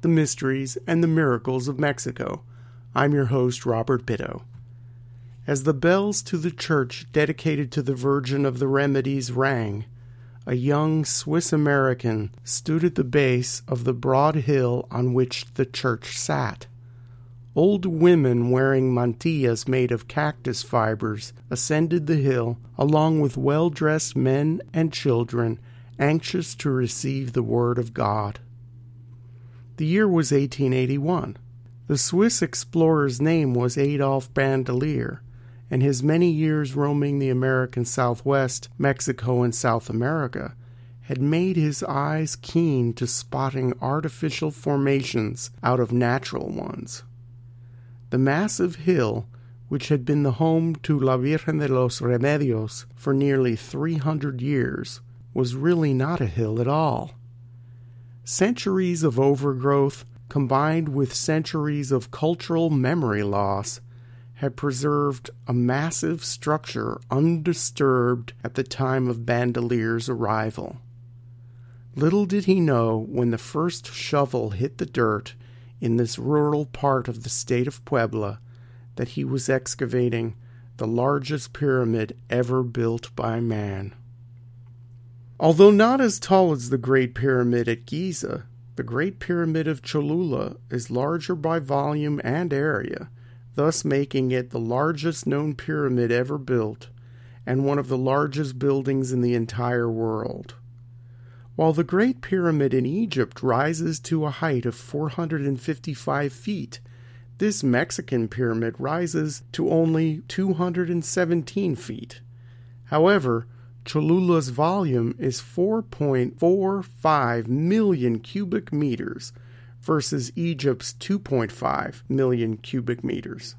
the mysteries, and the miracles of Mexico. I'm your host, Robert Bitto. As the bells to the church dedicated to the Virgin of the Remedies rang, a young Swiss American stood at the base of the broad hill on which the church sat. Old women wearing mantillas made of cactus fibers ascended the hill, along with well dressed men and children anxious to receive the Word of God. The year was 1881. The Swiss explorer's name was Adolphe Bandelier, and his many years roaming the American Southwest, Mexico, and South America had made his eyes keen to spotting artificial formations out of natural ones. The massive hill, which had been the home to La Virgen de los Remedios for nearly 300 years, was really not a hill at all. Centuries of overgrowth, combined with centuries of cultural memory loss, had preserved a massive structure undisturbed at the time of Bandelier's arrival. Little did he know when the first shovel hit the dirt in this rural part of the state of Puebla that he was excavating the largest pyramid ever built by man. Although not as tall as the Great Pyramid at Giza, the Great Pyramid of Cholula is larger by volume and area, thus making it the largest known pyramid ever built and one of the largest buildings in the entire world. While the Great Pyramid in Egypt rises to a height of 455 feet, this Mexican pyramid rises to only 217 feet. However, Cholula's volume is 4.45 million cubic meters versus Egypt's 2.5 million cubic meters.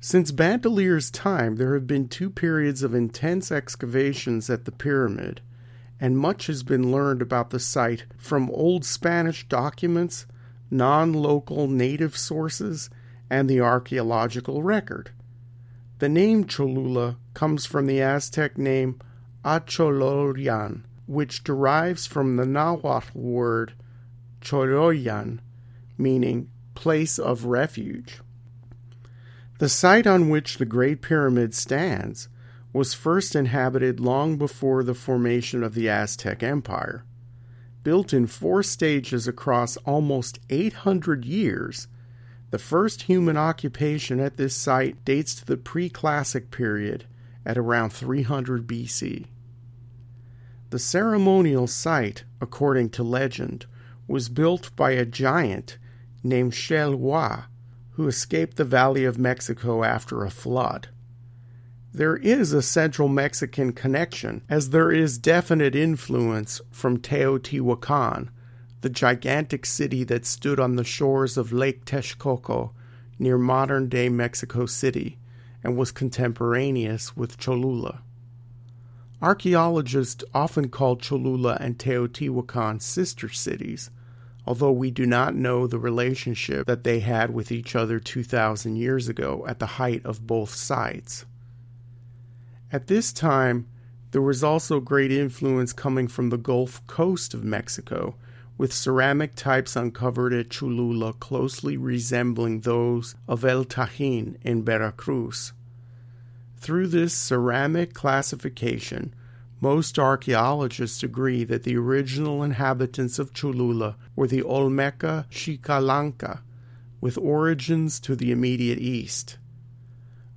Since Bandelier's time, there have been two periods of intense excavations at the pyramid, and much has been learned about the site from old Spanish documents, non local native sources, and the archaeological record. The name Cholula comes from the Aztec name Achololyan, which derives from the Nahuatl word Choloyan, meaning place of refuge. The site on which the Great Pyramid stands was first inhabited long before the formation of the Aztec Empire. Built in four stages across almost 800 years, the first human occupation at this site dates to the pre classic period at around 300 BC. The ceremonial site, according to legend, was built by a giant named Xel'Hua, who escaped the Valley of Mexico after a flood. There is a central Mexican connection, as there is definite influence from Teotihuacan, the gigantic city that stood on the shores of Lake Texcoco near modern day Mexico City and was contemporaneous with Cholula. Archaeologists often call Cholula and Teotihuacan sister cities, although we do not know the relationship that they had with each other 2,000 years ago at the height of both sites. At this time, there was also great influence coming from the Gulf Coast of Mexico, with ceramic types uncovered at Cholula closely resembling those of El Tajín in Veracruz. Through this ceramic classification, most archaeologists agree that the original inhabitants of Cholula were the Olmeca Xicalanca, with origins to the immediate east.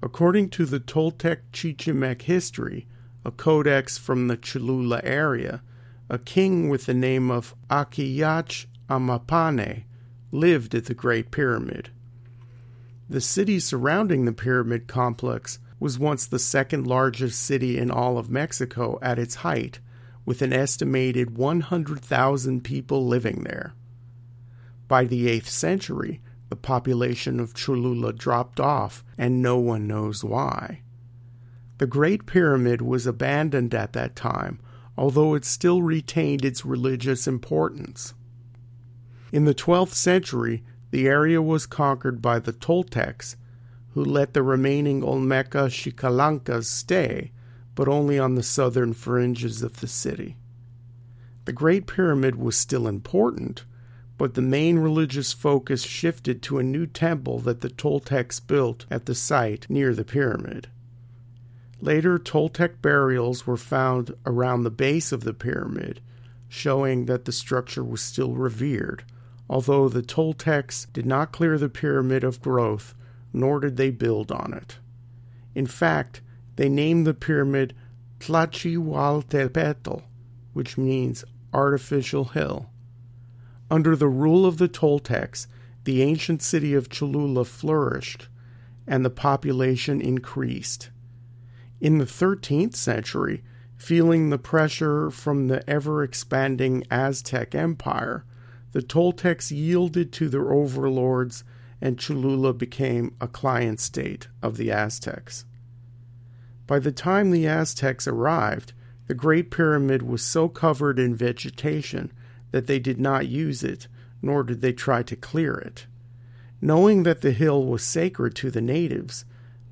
According to the Toltec Chichimec history, a codex from the Cholula area, a king with the name of Aquiach Amapane lived at the Great Pyramid. The city surrounding the pyramid complex was once the second largest city in all of Mexico at its height, with an estimated 100,000 people living there. By the 8th century, the population of Cholula dropped off, and no one knows why. The Great Pyramid was abandoned at that time, although it still retained its religious importance. In the 12th century, the area was conquered by the Toltecs, who let the remaining Olmeca Xicalancas stay, but only on the southern fringes of the city. The Great Pyramid was still important, but the main religious focus shifted to a new temple that the Toltecs built at the site near the pyramid. Later, Toltec burials were found around the base of the pyramid, showing that the structure was still revered, although the Toltecs did not clear the pyramid of growth, nor did they build on it. In fact, they named the pyramid Tlachihualtepetl, which means artificial hill. Under the rule of the Toltecs, the ancient city of Cholula flourished, and the population increased. In the 13th century, feeling the pressure from the ever expanding Aztec Empire, the Toltecs yielded to their overlords and Cholula became a client state of the Aztecs. By the time the Aztecs arrived, the Great Pyramid was so covered in vegetation that they did not use it, nor did they try to clear it. Knowing that the hill was sacred to the natives,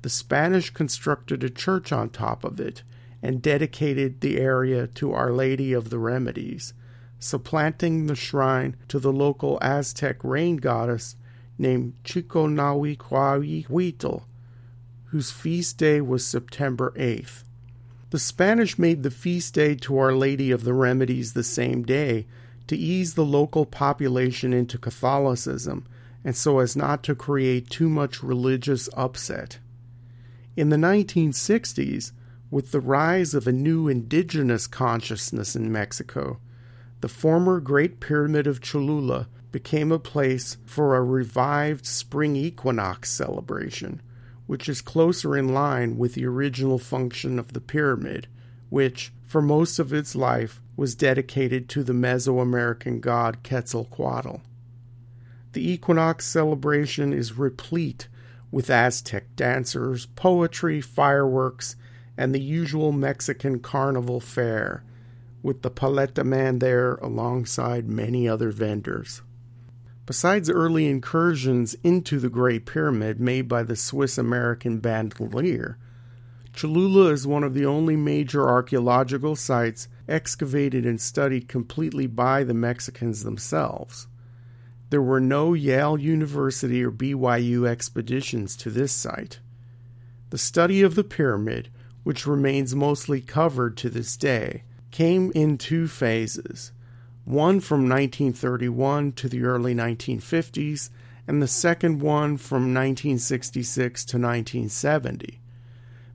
the Spanish constructed a church on top of it and dedicated the area to Our Lady of the Remedies, supplanting the shrine to the local Aztec rain goddess named Chiconahuitl, whose feast day was September 8th. The Spanish made the feast day to Our Lady of the Remedies the same day to ease the local population into Catholicism and so as not to create too much religious upset. In the 1960s, with the rise of a new indigenous consciousness in Mexico, the former Great Pyramid of Cholula became a place for a revived spring equinox celebration, which is closer in line with the original function of the pyramid, which, for most of its life, was dedicated to the Mesoamerican god Quetzalcoatl. The equinox celebration is replete with Aztec dancers, poetry, fireworks, and the usual Mexican carnival fare, with the paleta man there alongside many other vendors. Besides early incursions into the Great Pyramid made by the Swiss American Bandelier, Cholula is one of the only major archaeological sites excavated and studied completely by the Mexicans themselves. There were no Yale University or BYU expeditions to this site. The study of the pyramid, which remains mostly covered to this day, came in two phases one from 1931 to the early 1950s, and the second one from 1966 to 1970.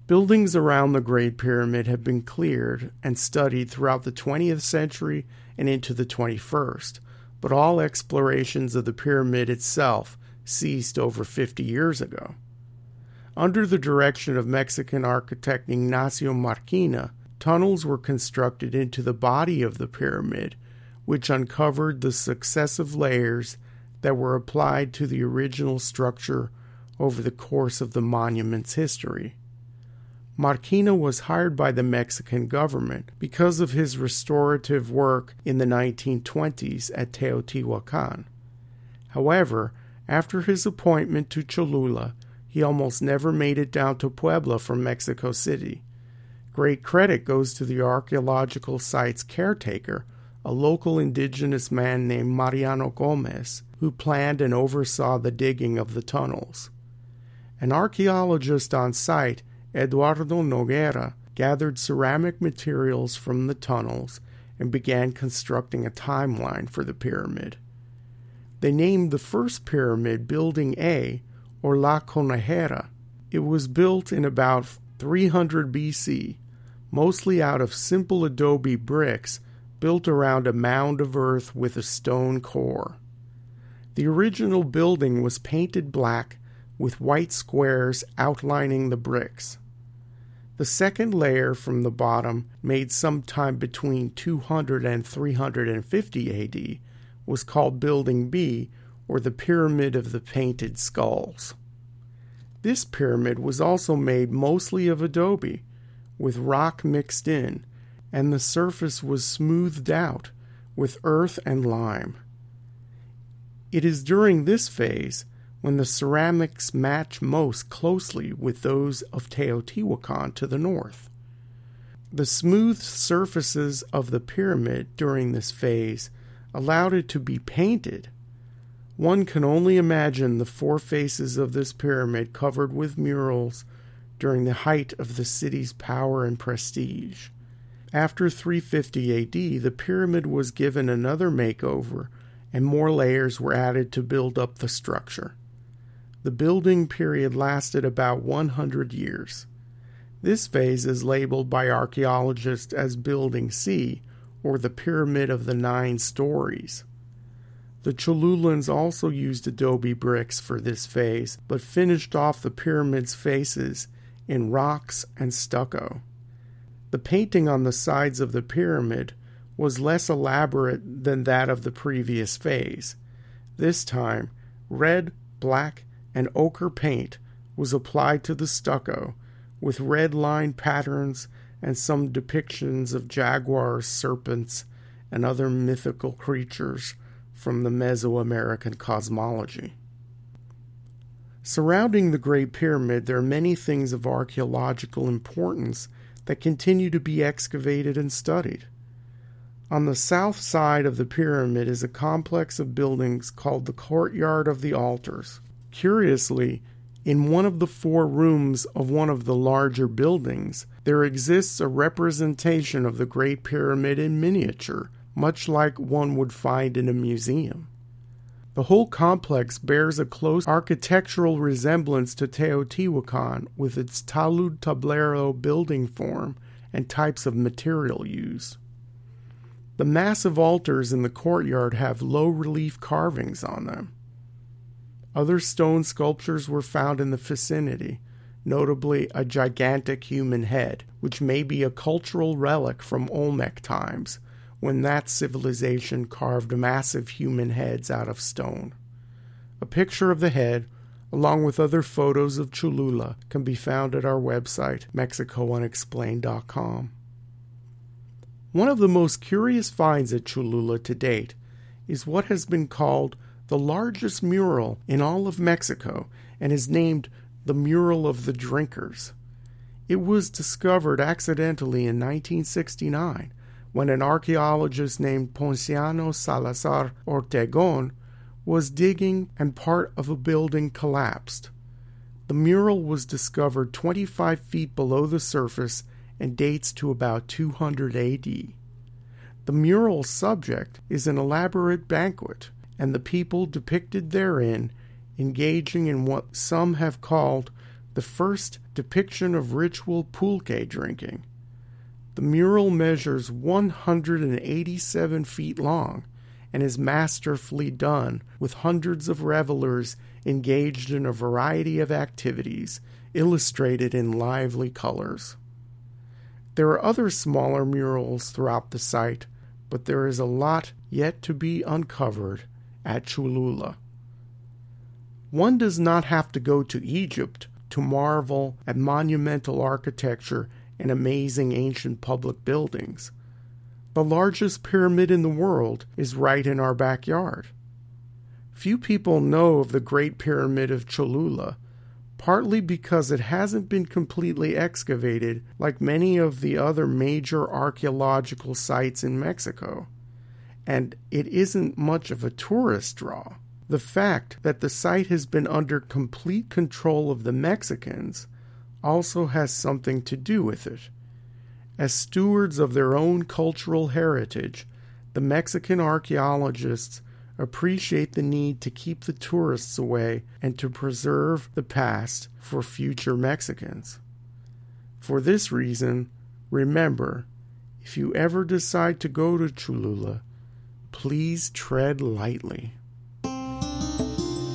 Buildings around the Great Pyramid have been cleared and studied throughout the 20th century and into the 21st, but all explorations of the pyramid itself ceased over 50 years ago. Under the direction of Mexican architect Ignacio Marquina, tunnels were constructed into the body of the pyramid, which uncovered the successive layers that were applied to the original structure over the course of the monument's history. Marquina was hired by the Mexican government because of his restorative work in the 1920s at Teotihuacan. However, after his appointment to Cholula, he almost never made it down to Puebla from Mexico City. Great credit goes to the archaeological site's caretaker, a local indigenous man named Mariano Gomez, who planned and oversaw the digging of the tunnels. An archaeologist on site Eduardo Noguera gathered ceramic materials from the tunnels and began constructing a timeline for the pyramid. They named the first pyramid Building A, or La Conejera. It was built in about 300 BC, mostly out of simple adobe bricks built around a mound of earth with a stone core. The original building was painted black with white squares outlining the bricks. The second layer from the bottom, made sometime between 200 and 350 AD, was called Building B or the Pyramid of the Painted Skulls. This pyramid was also made mostly of adobe, with rock mixed in, and the surface was smoothed out with earth and lime. It is during this phase when the ceramics match most closely with those of Teotihuacan to the north. The smooth surfaces of the pyramid during this phase allowed it to be painted. One can only imagine the four faces of this pyramid covered with murals during the height of the city's power and prestige. After 350 AD, the pyramid was given another makeover and more layers were added to build up the structure. The building period lasted about 100 years. This phase is labeled by archaeologists as Building C, or the Pyramid of the Nine Stories. The Cholulans also used adobe bricks for this phase, but finished off the pyramid's faces in rocks and stucco. The painting on the sides of the pyramid was less elaborate than that of the previous phase. This time, red, black, and ochre paint was applied to the stucco with red line patterns and some depictions of jaguars, serpents, and other mythical creatures from the Mesoamerican cosmology. Surrounding the Great Pyramid, there are many things of archaeological importance that continue to be excavated and studied. On the south side of the pyramid is a complex of buildings called the Courtyard of the Altars. Curiously, in one of the four rooms of one of the larger buildings, there exists a representation of the Great Pyramid in miniature, much like one would find in a museum. The whole complex bears a close architectural resemblance to Teotihuacan with its talud tablero building form and types of material used. The massive altars in the courtyard have low relief carvings on them. Other stone sculptures were found in the vicinity, notably a gigantic human head, which may be a cultural relic from Olmec times, when that civilization carved massive human heads out of stone. A picture of the head, along with other photos of Cholula, can be found at our website, MexicoUnexplained.com. One of the most curious finds at Cholula to date is what has been called the largest mural in all of Mexico and is named the Mural of the Drinkers. It was discovered accidentally in 1969 when an archaeologist named Ponciano Salazar Ortegon was digging and part of a building collapsed. The mural was discovered 25 feet below the surface and dates to about 200 AD. The mural's subject is an elaborate banquet and the people depicted therein engaging in what some have called the first depiction of ritual pulque drinking. The mural measures 187 feet long and is masterfully done with hundreds of revelers engaged in a variety of activities illustrated in lively colors. There are other smaller murals throughout the site, but there is a lot yet to be uncovered at Cholula. One does not have to go to Egypt to marvel at monumental architecture and amazing ancient public buildings. The largest pyramid in the world is right in our backyard. Few people know of the Great Pyramid of Cholula, partly because it hasn't been completely excavated like many of the other major archaeological sites in Mexico and it isn't much of a tourist draw. The fact that the site has been under complete control of the Mexicans also has something to do with it. As stewards of their own cultural heritage, the Mexican archaeologists appreciate the need to keep the tourists away and to preserve the past for future Mexicans. For this reason, remember if you ever decide to go to Cholula, please tread lightly.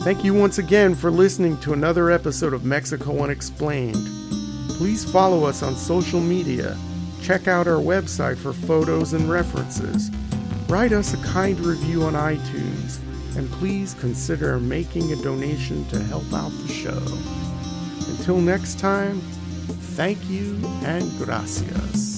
Thank you once again for listening to another episode of Mexico Unexplained. Please follow us on social media, check out our website for photos and references, write us a kind review on iTunes, and please consider making a donation to help out the show. Until next time, thank you and gracias.